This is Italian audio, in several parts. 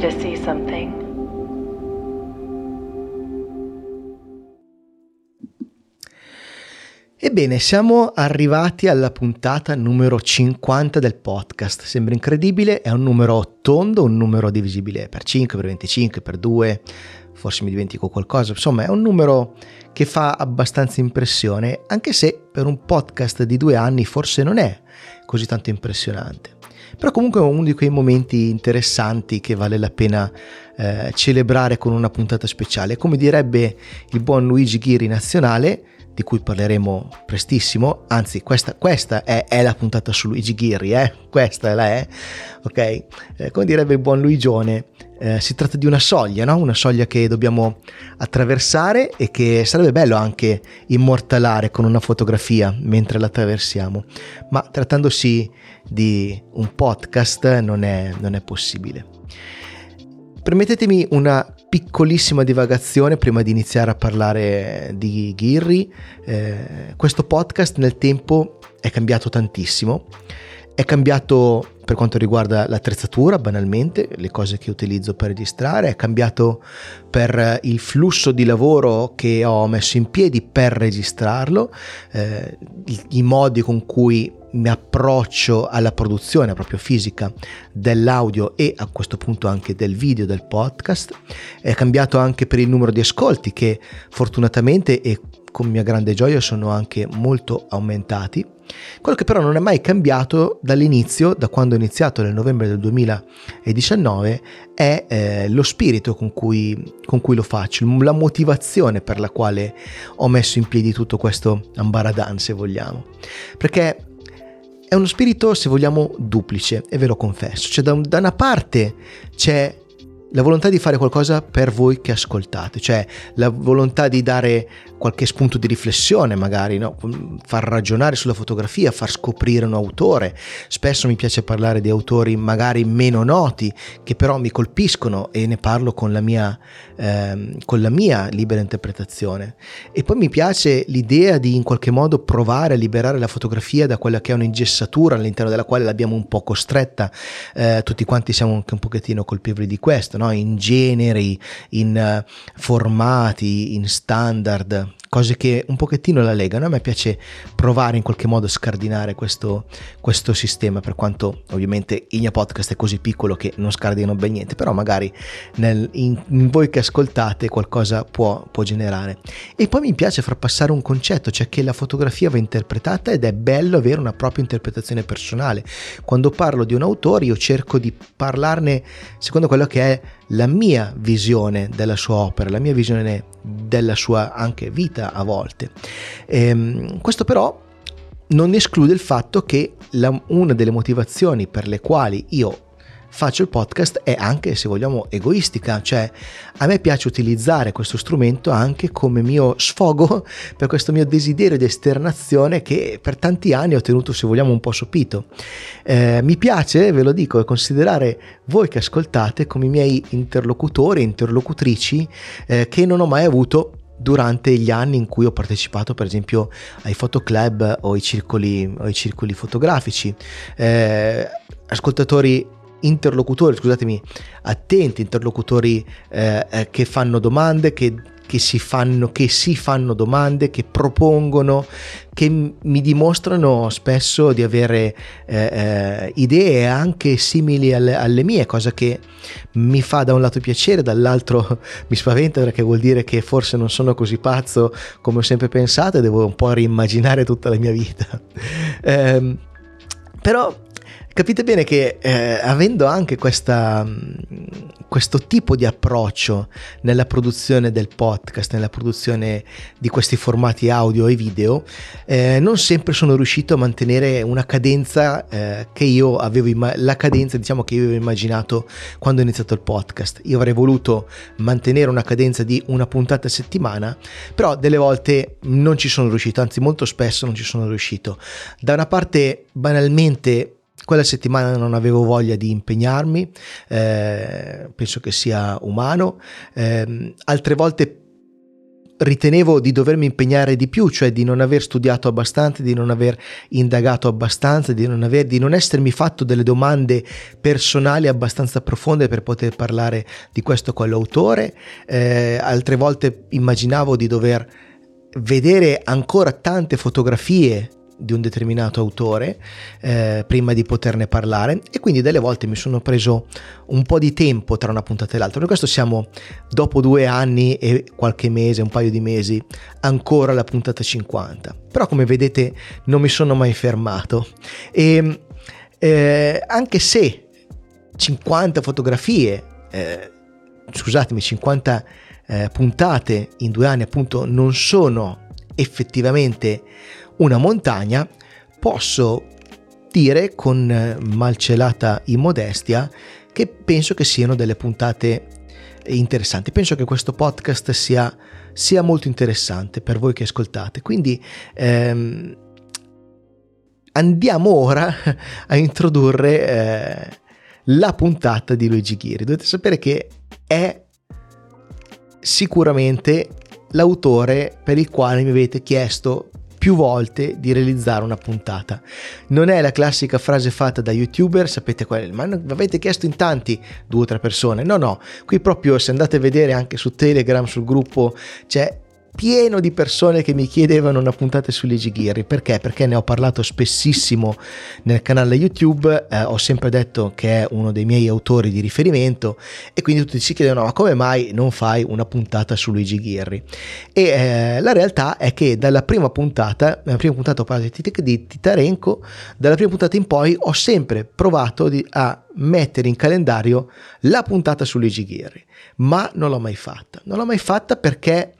to see something. Ebbene, siamo arrivati alla puntata numero 50 del podcast. Sembra incredibile, è un numero tondo, un numero divisibile per 5, per 25, per 2, forse mi dimentico qualcosa, insomma è un numero che fa abbastanza impressione, anche se per un podcast di due anni forse non è così tanto impressionante. Però comunque è uno di quei momenti interessanti che vale la pena eh, celebrare con una puntata speciale. Come direbbe il buon Luigi Ghiri nazionale, di cui parleremo prestissimo, anzi questa, questa è, è, la puntata su Luigi Ghirri, eh? questa è la è, ok? Eh, come direbbe il buon Luigione, eh, si tratta di una soglia, no? una soglia che dobbiamo attraversare e che sarebbe bello anche immortalare con una fotografia mentre la attraversiamo, ma trattandosi di un podcast non è, non è possibile. Permettetemi una piccolissima divagazione prima di iniziare a parlare di Ghirri. Eh, questo podcast nel tempo è cambiato tantissimo. È cambiato per quanto riguarda l'attrezzatura, banalmente, le cose che utilizzo per registrare, è cambiato per il flusso di lavoro che ho messo in piedi per registrarlo, eh, i modi con cui mi approccio alla produzione proprio fisica dell'audio e a questo punto anche del video del podcast. È cambiato anche per il numero di ascolti che fortunatamente e con mia grande gioia sono anche molto aumentati. Quello che però non è mai cambiato dall'inizio, da quando ho iniziato nel novembre del 2019, è eh, lo spirito con cui, con cui, lo faccio, la motivazione per la quale ho messo in piedi tutto questo ambaradan, se vogliamo. Perché è uno spirito, se vogliamo, duplice, e ve lo confesso. Cioè, da, da una parte c'è la volontà di fare qualcosa per voi che ascoltate, cioè la volontà di dare qualche spunto di riflessione, magari, no? far ragionare sulla fotografia, far scoprire un autore. Spesso mi piace parlare di autori magari meno noti, che però mi colpiscono e ne parlo con la mia, ehm, con la mia libera interpretazione. E poi mi piace l'idea di in qualche modo provare a liberare la fotografia da quella che è un'ingessatura all'interno della quale l'abbiamo un po' costretta. Eh, tutti quanti siamo anche un pochettino colpevoli di questo, no? in generi, in uh, formati, in standard cose che un pochettino la legano. A me piace provare in qualche modo a scardinare questo, questo sistema, per quanto ovviamente il mio podcast è così piccolo che non scardino ben niente, però magari nel, in, in, voi che ascoltate qualcosa può, può generare. E poi mi piace far passare un concetto, cioè che la fotografia va interpretata ed è bello avere una propria interpretazione personale. Quando parlo di un autore io cerco di parlarne secondo quello che è la mia visione della sua opera, la mia visione della sua anche vita a volte. Ehm, questo però non esclude il fatto che la, una delle motivazioni per le quali io faccio il podcast è anche, se vogliamo, egoistica, cioè a me piace utilizzare questo strumento anche come mio sfogo per questo mio desiderio di esternazione che per tanti anni ho tenuto, se vogliamo, un po' sopito. Eh, mi piace, ve lo dico, considerare voi che ascoltate come i miei interlocutori, interlocutrici eh, che non ho mai avuto durante gli anni in cui ho partecipato per esempio ai fotoclub o ai circoli, o ai circoli fotografici. Eh, ascoltatori interlocutori, scusatemi, attenti, interlocutori eh, eh, che fanno domande, che, che, si fanno, che si fanno domande, che propongono, che mi dimostrano spesso di avere eh, eh, idee anche simili alle, alle, mie, cosa che mi fa da un lato piacere, dall'altro mi spaventa perché vuol dire che forse non sono così pazzo come ho sempre pensato e devo un po' rimmaginare tutta la mia vita. Eh, però capite bene che eh, avendo anche questa, mm, questo tipo di approccio nella produzione del podcast, nella produzione di questi formati audio e video, eh, non sempre sono riuscito a mantenere una cadenza eh, che io avevo, imma- la cadenza diciamo che io avevo immaginato quando ho iniziato il podcast. Io avrei voluto mantenere una cadenza di una puntata a settimana, però delle volte non ci sono riuscito, anzi molto spesso non ci sono riuscito. Da una parte banalmente quella settimana non avevo voglia di impegnarmi, eh, penso che sia umano, eh, altre volte ritenevo di dovermi impegnare di più, cioè di non aver studiato abbastanza, di non aver indagato abbastanza, di non, aver, di non essermi fatto delle domande personali abbastanza profonde per poter parlare di questo con l'autore. Eh, altre volte immaginavo di dover vedere ancora tante fotografie di un determinato autore eh, prima di poterne parlare e quindi delle volte mi sono preso un po' di tempo tra una puntata e l'altra. Per questo siamo dopo due anni e qualche mese, un paio di mesi, ancora alla puntata 50. Però come vedete non mi sono mai fermato e eh, anche se 50 fotografie, eh, scusatemi, 50 eh, puntate in due anni appunto non sono effettivamente una montagna, posso dire con eh, malcelata immodestia che penso che siano delle puntate interessanti. Penso che questo podcast sia, sia molto interessante per voi che ascoltate. Quindi ehm, andiamo ora a introdurre eh, la puntata di Luigi Ghiri. Dovete sapere che è sicuramente l'autore per il quale mi avete chiesto più volte di realizzare una puntata. Non è la classica frase fatta da youtuber, sapete qual è, ma avete chiesto in tanti, due o tre persone. No, no, qui proprio se andate a vedere anche su Telegram, sul gruppo, c'è pieno di persone che mi chiedevano una puntata su Luigi Ghirri. Perché? Perché ne ho parlato spessissimo nel canale YouTube, eh, ho sempre detto che è uno dei miei autori di riferimento e quindi tutti si chiedono ma come mai non fai una puntata su Luigi Ghirri? E eh, la realtà è che dalla prima puntata, nella prima puntata ho parlato di Titarenko, dalla prima puntata in poi ho sempre provato di, a mettere in calendario la puntata su Luigi Ghirri, ma non l'ho mai fatta. Non l'ho mai fatta perché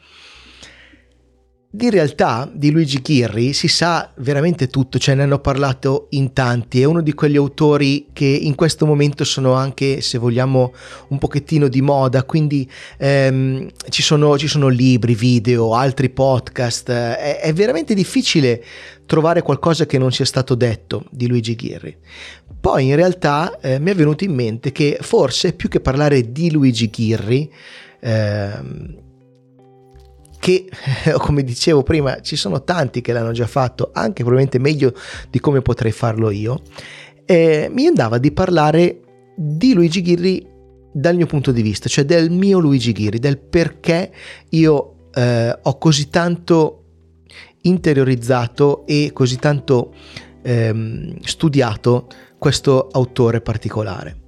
di realtà di Luigi Chirri si sa veramente tutto, cioè ne hanno parlato in tanti, è uno di quegli autori che in questo momento sono anche, se vogliamo, un pochettino di moda, quindi ehm, ci, sono, ci, sono, libri, video, altri podcast, è, è, veramente difficile trovare qualcosa che non sia stato detto di Luigi Ghirri. Poi in realtà eh, mi è venuto in mente che forse più che parlare di Luigi Ghirri, eh, che come dicevo prima ci sono tanti che l'hanno già fatto, anche probabilmente meglio di come potrei farlo io, eh, mi andava di parlare di Luigi Ghirri dal mio punto di vista, cioè del mio Luigi Ghirri, del perché io eh, ho così tanto interiorizzato e così tanto ehm, studiato questo autore particolare.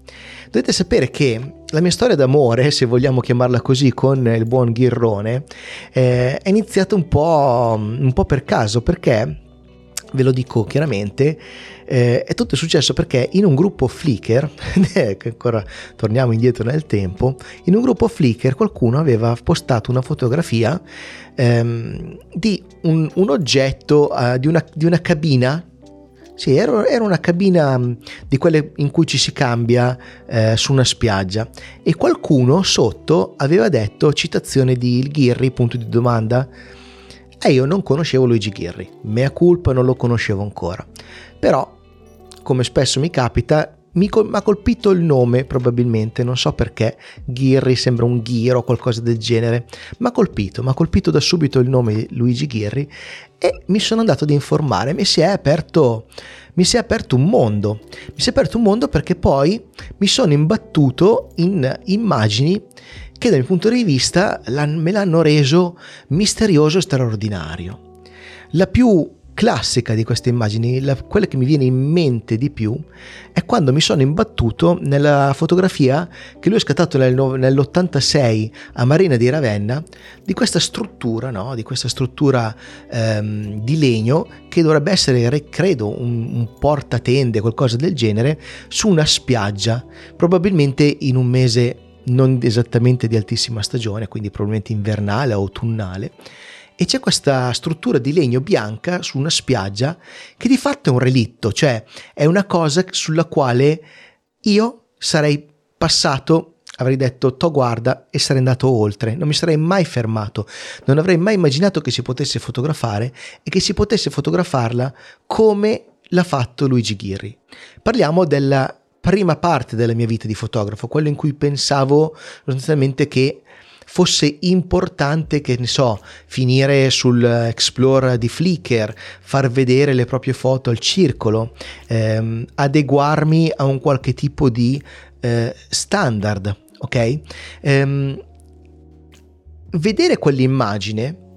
Dovete sapere che la mia storia d'amore, se vogliamo chiamarla così, con il buon Ghirrone, eh, è iniziata un po', un po' per caso, perché ve lo dico chiaramente, eh, è tutto successo perché in un gruppo Flickr, che ancora torniamo indietro nel tempo, in un gruppo Flickr qualcuno aveva postato una fotografia ehm, di un, un oggetto, uh, di, una, di una cabina sì, era, era, una cabina mm, di quelle in cui ci si cambia eh, su una spiaggia e qualcuno sotto aveva detto citazione di Ghirri, punto di domanda. E io non conoscevo Luigi Ghirri, mea culpa non lo conoscevo ancora. Però, come spesso mi capita, mi ha colpito il nome probabilmente, non so perché, Ghirri sembra un ghiro o qualcosa del genere, ma ha colpito, mi ha colpito da subito il nome Luigi Ghirri e mi sono andato ad informare, mi si è aperto, mi si è aperto un mondo, mi si è aperto un mondo perché poi mi sono imbattuto in immagini che dal mio punto di vista me l'hanno reso misterioso e straordinario. La più classica di queste immagini, la, quella che mi viene in mente di più, è quando mi sono imbattuto nella fotografia che lui ha scattato nel, nell'86 a Marina di Ravenna di questa struttura, no? di questa struttura ehm, di legno che dovrebbe essere, credo, un, un portatende, qualcosa del genere, su una spiaggia, probabilmente in un mese non esattamente di altissima stagione, quindi probabilmente invernale o autunnale e c'è questa struttura di legno bianca su una spiaggia che di fatto è un relitto, cioè è una cosa sulla quale io sarei passato, avrei detto to guarda e sarei andato oltre, non mi sarei mai fermato, non avrei mai immaginato che si potesse fotografare e che si potesse fotografarla come l'ha fatto Luigi Ghirri. Parliamo della prima parte della mia vita di fotografo, quello in cui pensavo sostanzialmente che fosse importante, che ne so, finire sul Explore di Flickr, far vedere le proprie foto al circolo, ehm, adeguarmi a un qualche tipo di eh, standard, ok? Ehm, vedere quell'immagine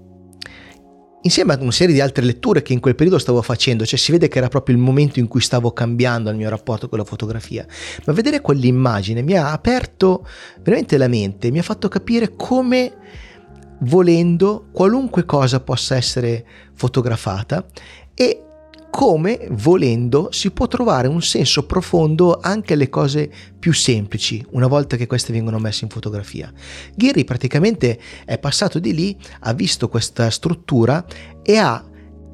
insieme a una serie di altre letture che in quel periodo stavo facendo, cioè si vede che era proprio il momento in cui stavo cambiando il mio rapporto con la fotografia, ma vedere quell'immagine mi ha aperto veramente la mente, mi ha fatto capire come volendo qualunque cosa possa essere fotografata e come volendo si può trovare un senso profondo anche alle cose più semplici una volta che queste vengono messe in fotografia. Ghirri praticamente è passato di lì, ha visto questa struttura e ha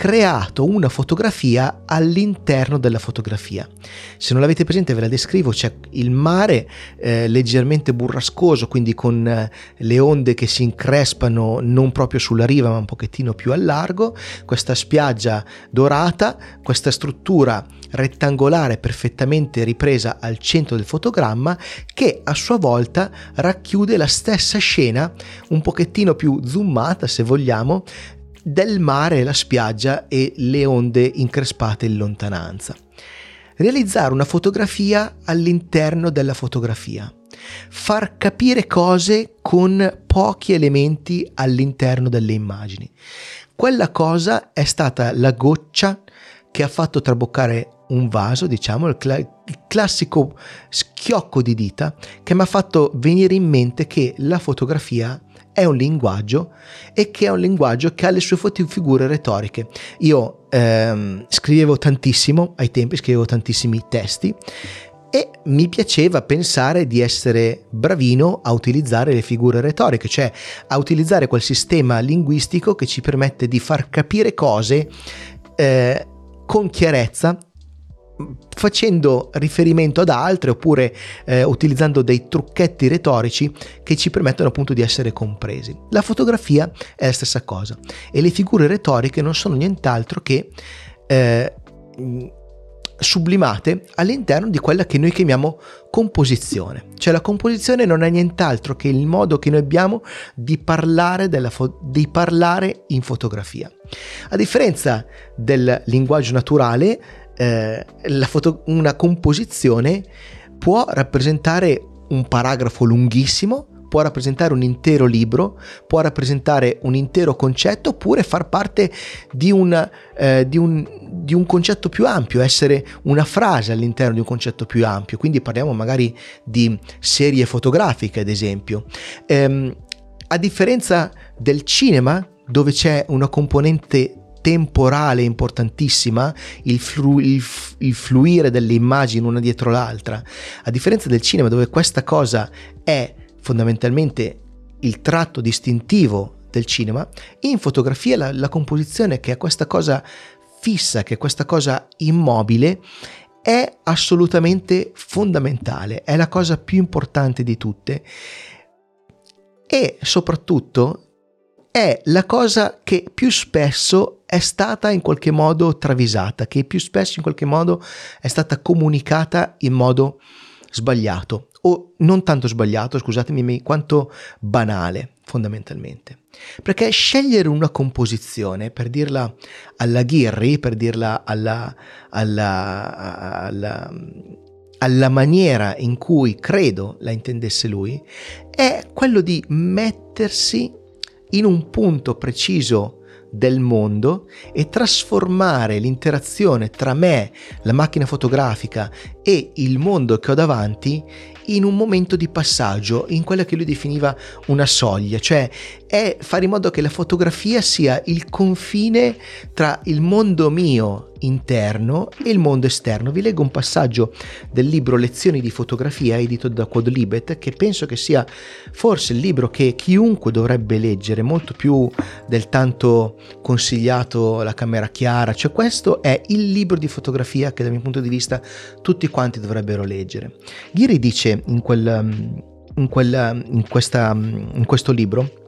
creato una fotografia all'interno della fotografia. Se non l'avete presente ve la descrivo, c'è il mare eh, leggermente burrascoso, quindi con eh, le onde che si increspano non proprio sulla riva ma un pochettino più a largo, questa spiaggia dorata, questa struttura rettangolare perfettamente ripresa al centro del fotogramma che a sua volta racchiude la stessa scena un pochettino più zoomata se vogliamo del mare, la spiaggia e le onde increspate in lontananza. Realizzare una fotografia all'interno della fotografia. Far capire cose con pochi elementi all'interno delle immagini. Quella cosa è stata la goccia che ha fatto traboccare un vaso, diciamo, il, cl- il, classico schiocco di dita che mi ha fatto venire in mente che la fotografia è un linguaggio e che è un linguaggio che ha le sue figure retoriche. Io ehm, scrivevo tantissimo, ai tempi scrivevo tantissimi testi e mi piaceva pensare di essere bravino a utilizzare le figure retoriche, cioè a utilizzare quel sistema linguistico che ci permette di far capire cose eh, con chiarezza facendo riferimento ad altre oppure eh, utilizzando dei trucchetti retorici che ci permettono appunto di essere compresi. La fotografia è la stessa cosa e le figure retoriche non sono nient'altro che eh, sublimate all'interno di quella che noi chiamiamo composizione. Cioè la composizione non è nient'altro che il modo che noi abbiamo di parlare, fo- di parlare in fotografia. A differenza del linguaggio naturale, eh, foto- una composizione può rappresentare un paragrafo lunghissimo, può rappresentare un intero libro, può rappresentare un intero concetto oppure far parte di, una, eh, di, un, di, un, concetto più ampio, essere una frase all'interno di un concetto più ampio. Quindi parliamo magari di serie fotografiche, ad esempio. Ehm, a differenza del cinema, dove c'è una componente temporale importantissima, il, flu, il, il fluire delle immagini una dietro l'altra, a differenza del cinema dove questa cosa è fondamentalmente il tratto distintivo del cinema, in fotografia la, la composizione che è questa cosa fissa, che è questa cosa immobile, è assolutamente fondamentale, è la cosa più importante di tutte. E soprattutto è la cosa che più spesso è stata in qualche modo travisata, che più spesso in qualche modo è stata comunicata in modo sbagliato o non tanto sbagliato, scusatemi, quanto banale fondamentalmente. Perché scegliere una composizione, per dirla alla Ghirri, per dirla alla, alla, alla, alla maniera in cui credo la intendesse lui, è quello di mettersi in un punto preciso del mondo e trasformare l'interazione tra me, la macchina fotografica e il mondo che ho davanti in un momento di passaggio, in quella che lui definiva una soglia, cioè è fare in modo che la fotografia sia il confine tra il mondo mio interno e il mondo esterno. Vi leggo un passaggio del libro Lezioni di fotografia edito da Quadlibet che penso che sia forse il libro che chiunque dovrebbe leggere, molto più del tanto consigliato La camera chiara, cioè questo è il libro di fotografia che dal mio punto di vista tutti quanti dovrebbero leggere. Ghiri dice in, quel, in, quel, in, questa, in questo libro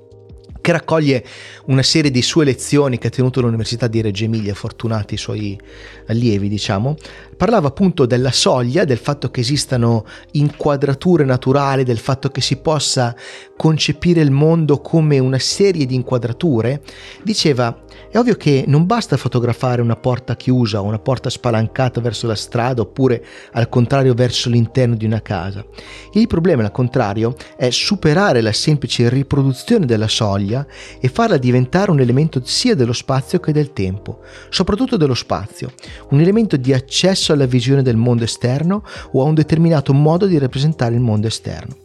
che raccoglie una serie di sue lezioni che ha tenuto all'Università di Reggio Emilia, fortunati i suoi allievi, diciamo, parlava appunto della soglia, del fatto che esistano inquadrature naturali, del fatto che si possa concepire il mondo come una serie di inquadrature, diceva è ovvio che non basta fotografare una porta chiusa o una porta spalancata verso la strada oppure al contrario verso l'interno di una casa. Il problema al contrario è superare la semplice riproduzione della soglia e farla diventare un elemento sia dello spazio che del tempo, soprattutto dello spazio, un elemento di accesso alla visione del mondo esterno o a un determinato modo di rappresentare il mondo esterno.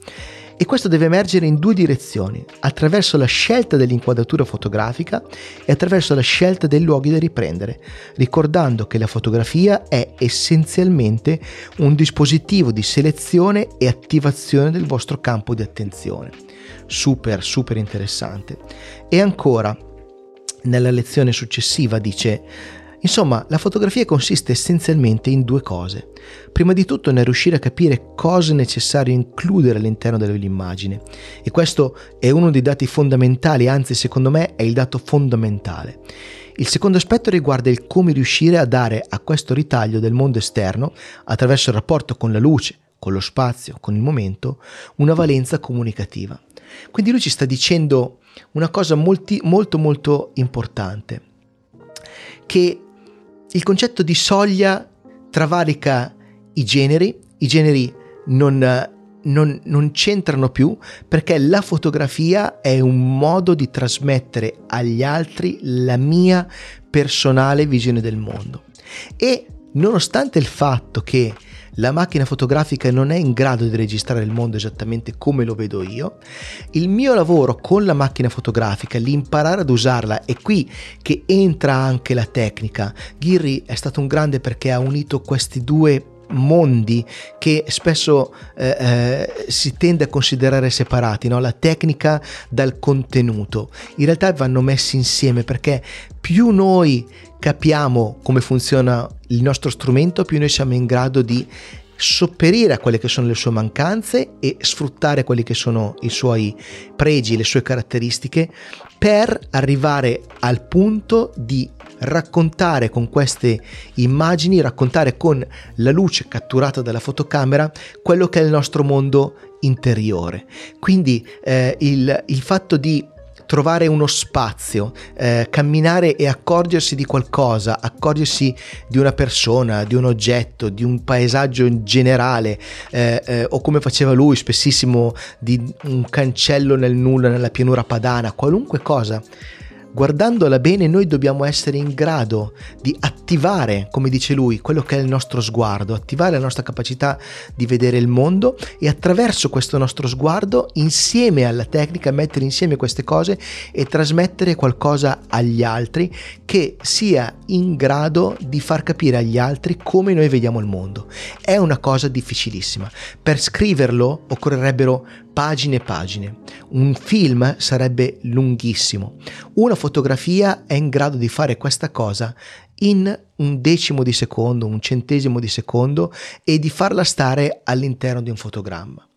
E questo deve emergere in due direzioni, attraverso la scelta dell'inquadratura fotografica e attraverso la scelta dei luoghi da riprendere, ricordando che la fotografia è essenzialmente un dispositivo di selezione e attivazione del vostro campo di attenzione. Super, super interessante. E ancora, nella lezione successiva dice Insomma, la fotografia consiste essenzialmente in due cose. Prima di tutto nel riuscire a capire cosa è necessario includere all'interno dell'immagine e questo è uno dei dati fondamentali, anzi secondo me è il dato fondamentale. Il secondo aspetto riguarda il come riuscire a dare a questo ritaglio del mondo esterno, attraverso il rapporto con la luce, con lo spazio, con il momento, una valenza comunicativa. Quindi lui ci sta dicendo una cosa molti, molto molto importante, che il concetto di soglia travalica i generi, i generi non, non, non, c'entrano più perché la fotografia è un modo di trasmettere agli altri la mia personale visione del mondo. E nonostante il fatto che la macchina fotografica non è in grado di registrare il mondo esattamente come lo vedo io, il mio lavoro con la macchina fotografica, l'imparare ad usarla, è qui che entra anche la tecnica. Ghirri è stato un grande perché ha unito questi due mondi che spesso eh, eh, si tende a considerare separati, no? la tecnica dal contenuto. In realtà vanno messi insieme perché più noi capiamo come funziona il nostro strumento, più noi siamo in grado di sopperire a quelle che sono le sue mancanze e sfruttare quelli che sono i suoi pregi, le sue caratteristiche per arrivare al punto di raccontare con queste immagini, raccontare con la luce catturata dalla fotocamera quello che è il nostro mondo interiore. Quindi eh, il, il fatto di trovare uno spazio, eh, camminare e accorgersi di qualcosa, accorgersi di una persona, di un oggetto, di un paesaggio in generale, eh, eh, o come faceva lui spessissimo di un cancello nel nulla nella pianura padana, qualunque cosa guardandola bene noi dobbiamo essere in grado di attivare, come dice lui, quello che è il nostro sguardo, attivare la nostra capacità di vedere il mondo e attraverso questo nostro sguardo, insieme alla tecnica, mettere insieme queste cose e trasmettere qualcosa agli altri che sia in grado di far capire agli altri come noi vediamo il mondo. È una cosa difficilissima. Per scriverlo occorrerebbero pagine e pagine. Un film sarebbe lunghissimo. Una fotografia è in grado di fare questa cosa in un decimo di secondo, un centesimo di secondo e di farla stare all'interno di un fotogramma.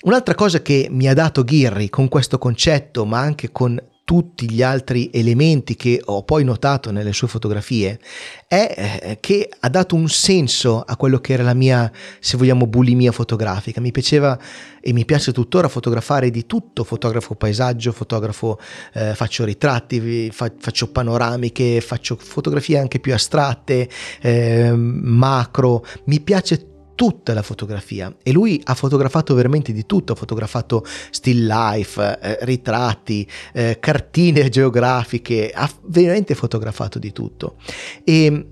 Un'altra cosa che mi ha dato Ghirri con questo concetto, ma anche con tutti gli altri elementi che ho poi notato nelle sue fotografie è eh, che ha dato un senso a quello che era la mia, se vogliamo, bulimia fotografica. Mi piaceva e mi piace tuttora fotografare di tutto, fotografo paesaggio, fotografo, eh, faccio ritratti, fa, faccio panoramiche, faccio fotografie anche più astratte, eh, macro, mi piace tutta la fotografia e lui ha fotografato veramente di tutto, ha fotografato still life, eh, ritratti, eh, cartine geografiche, ha veramente fotografato di tutto. E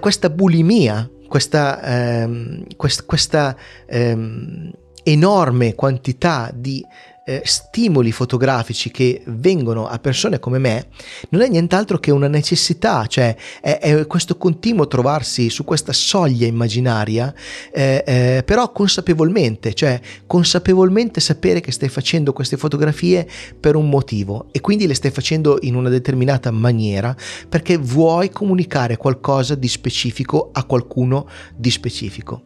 questa bulimia, questa, ehm, quest, questa ehm, enorme quantità di eh, stimoli fotografici che vengono a persone come me non è nient'altro che una necessità, cioè è, è questo continuo trovarsi su questa soglia immaginaria, eh, eh, però consapevolmente, cioè consapevolmente sapere che stai facendo queste fotografie per un motivo e quindi le stai facendo in una determinata maniera perché vuoi comunicare qualcosa di specifico a qualcuno di specifico.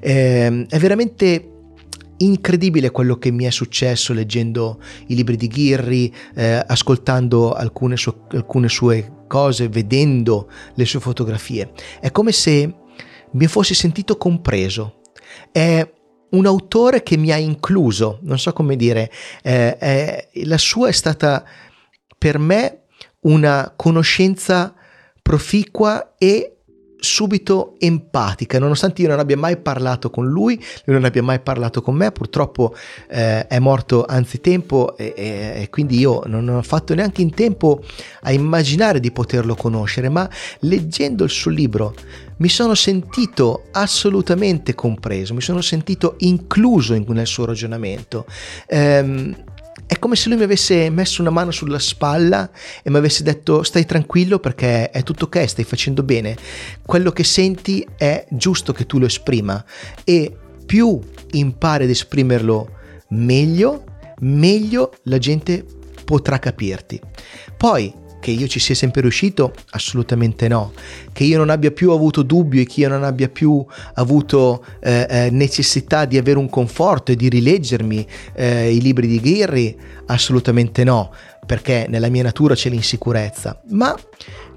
Eh, è veramente incredibile quello che mi è successo leggendo i libri di Ghirri, eh, ascoltando alcune, su- alcune sue cose, vedendo le sue fotografie. È come se mi fossi sentito compreso. È un autore che mi ha incluso, non so come dire, eh, eh, la sua è stata per me una conoscenza proficua e subito empatica, nonostante io non abbia mai parlato con lui, lui non abbia mai parlato con me, purtroppo eh, è morto anzitempo e, e, e quindi io non ho fatto neanche in tempo a immaginare di poterlo conoscere, ma leggendo il suo libro mi sono sentito assolutamente compreso, mi sono sentito incluso in, nel suo ragionamento. Ehm, è come se lui mi avesse messo una mano sulla spalla e mi avesse detto stai tranquillo perché è tutto ok, stai facendo bene. Quello che senti è giusto che tu lo esprima e più impari ad esprimerlo meglio, meglio la gente potrà capirti. Poi che io ci sia sempre riuscito? Assolutamente no. Che io non abbia più avuto dubbio e che io non abbia più avuto eh, eh, necessità di avere un conforto e di rileggermi eh, i libri di Ghirri? Assolutamente no, perché nella mia natura c'è l'insicurezza. Ma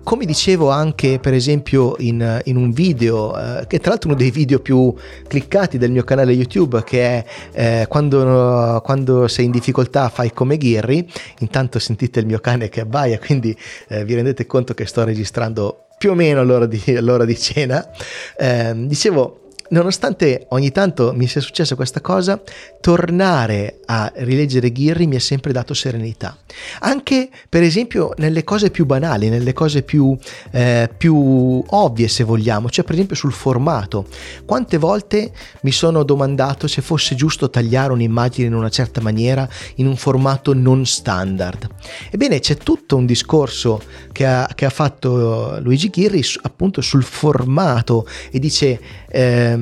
come dicevo anche per esempio in, in un video, eh, che tra l'altro uno dei video più cliccati del mio canale YouTube, che è eh, quando, quando, sei in difficoltà fai come Ghirri, intanto sentite il mio cane che abbaia, quindi eh, vi rendete conto che sto registrando più o meno all'ora di, all'ora di cena. Ehm, dicevo, nonostante ogni tanto mi sia successa questa cosa, tornare a rileggere Ghirri mi ha sempre dato serenità. Anche per esempio nelle cose più banali, nelle cose più, eh, più ovvie se vogliamo, cioè per esempio sul formato. Quante volte mi sono domandato se fosse giusto tagliare un'immagine in una certa maniera in un formato non standard. Ebbene c'è tutto un discorso che ha, che ha fatto Luigi Ghirri appunto sul formato e dice...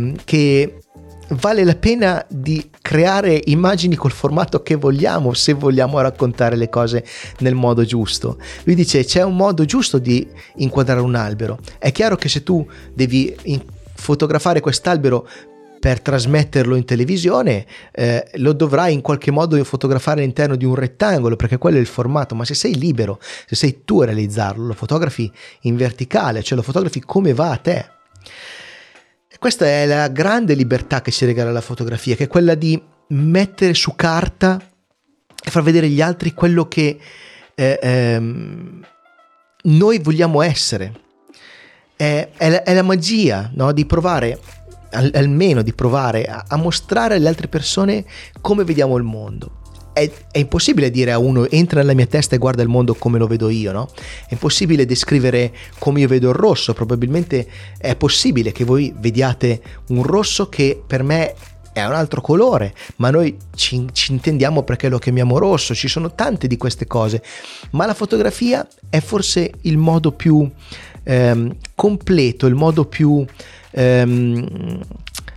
Ehm, che vale la pena di creare immagini col formato che vogliamo se vogliamo raccontare le cose nel modo giusto. Lui dice c'è un modo giusto di inquadrare un albero. È chiaro che se tu devi fotografare quest'albero per trasmetterlo in televisione eh, lo dovrai in qualche modo fotografare all'interno di un rettangolo perché quello è il formato ma se sei libero se sei tu a realizzarlo lo fotografi in verticale cioè lo fotografi come va a te questa è la grande libertà che ci regala la fotografia, che è quella di mettere su carta e far vedere agli altri quello che eh, ehm, noi vogliamo essere. È, è, la, è la, magia no? di provare, al, almeno di provare a, a mostrare alle altre persone come vediamo il mondo è, è, impossibile dire a uno entra nella mia testa e guarda il mondo come lo vedo io, no? È impossibile descrivere come io vedo il rosso, probabilmente è possibile che voi vediate un rosso che per me è un altro colore, ma noi ci, ci, intendiamo perché lo chiamiamo rosso, ci sono tante di queste cose, ma la fotografia è forse il modo più ehm, completo, il modo più, ehm,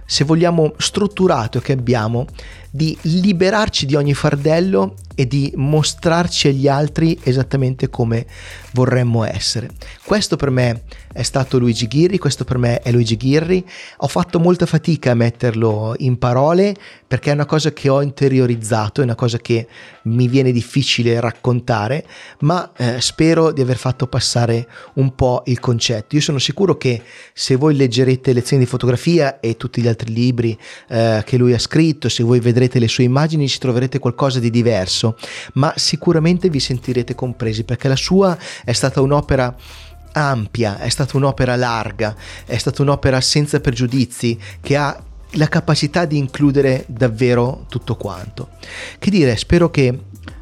se vogliamo, strutturato che abbiamo di liberarci di ogni fardello e di mostrarci agli altri esattamente come vorremmo essere. Questo per me è stato Luigi Ghirri, questo per me è Luigi Ghirri. Ho fatto molta fatica a metterlo in parole perché è una cosa che ho interiorizzato, è una cosa che mi viene difficile raccontare, ma eh, spero di aver fatto passare un po' il concetto. Io sono sicuro che se voi leggerete lezioni di fotografia e tutti gli altri libri eh, che lui ha scritto, se voi vedrete le sue immagini ci troverete qualcosa di diverso, ma sicuramente vi sentirete compresi perché la sua è stata un'opera ampia, è stata un'opera larga, è stata un'opera senza pregiudizi che ha la capacità di includere davvero tutto quanto. Che dire, spero che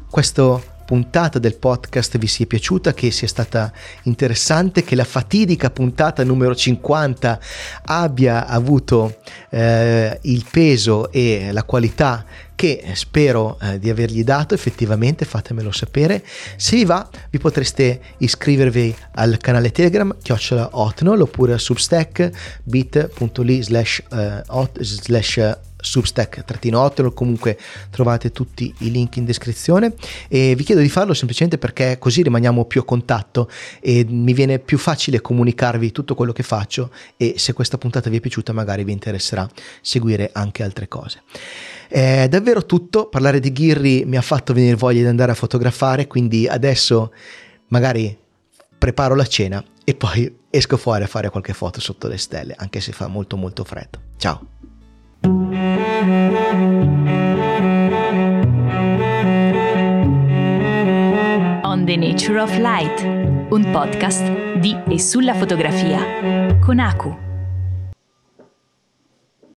questo puntata del podcast vi sia piaciuta, che sia stata interessante, che la fatidica puntata numero 50 abbia avuto eh, il peso e la qualità che spero eh, di avergli dato effettivamente fatemelo sapere. Se vi va vi potreste iscrivervi al canale telegram chiocciola hotnol oppure a substack bit.ly slash, uh, slash substack-8 comunque trovate tutti i link in descrizione. E vi chiedo di farlo semplicemente perché così rimaniamo più a contatto e mi viene più facile comunicarvi tutto quello che faccio e se questa puntata vi è piaciuta magari vi interesserà seguire anche altre cose. È davvero tutto, parlare di Ghirri mi ha fatto venire voglia di andare a fotografare, quindi adesso magari preparo la cena e poi esco fuori a fare qualche foto sotto le stelle, anche se fa molto molto freddo. Ciao! On the Nature of Light, un podcast di e sulla fotografia con Aku.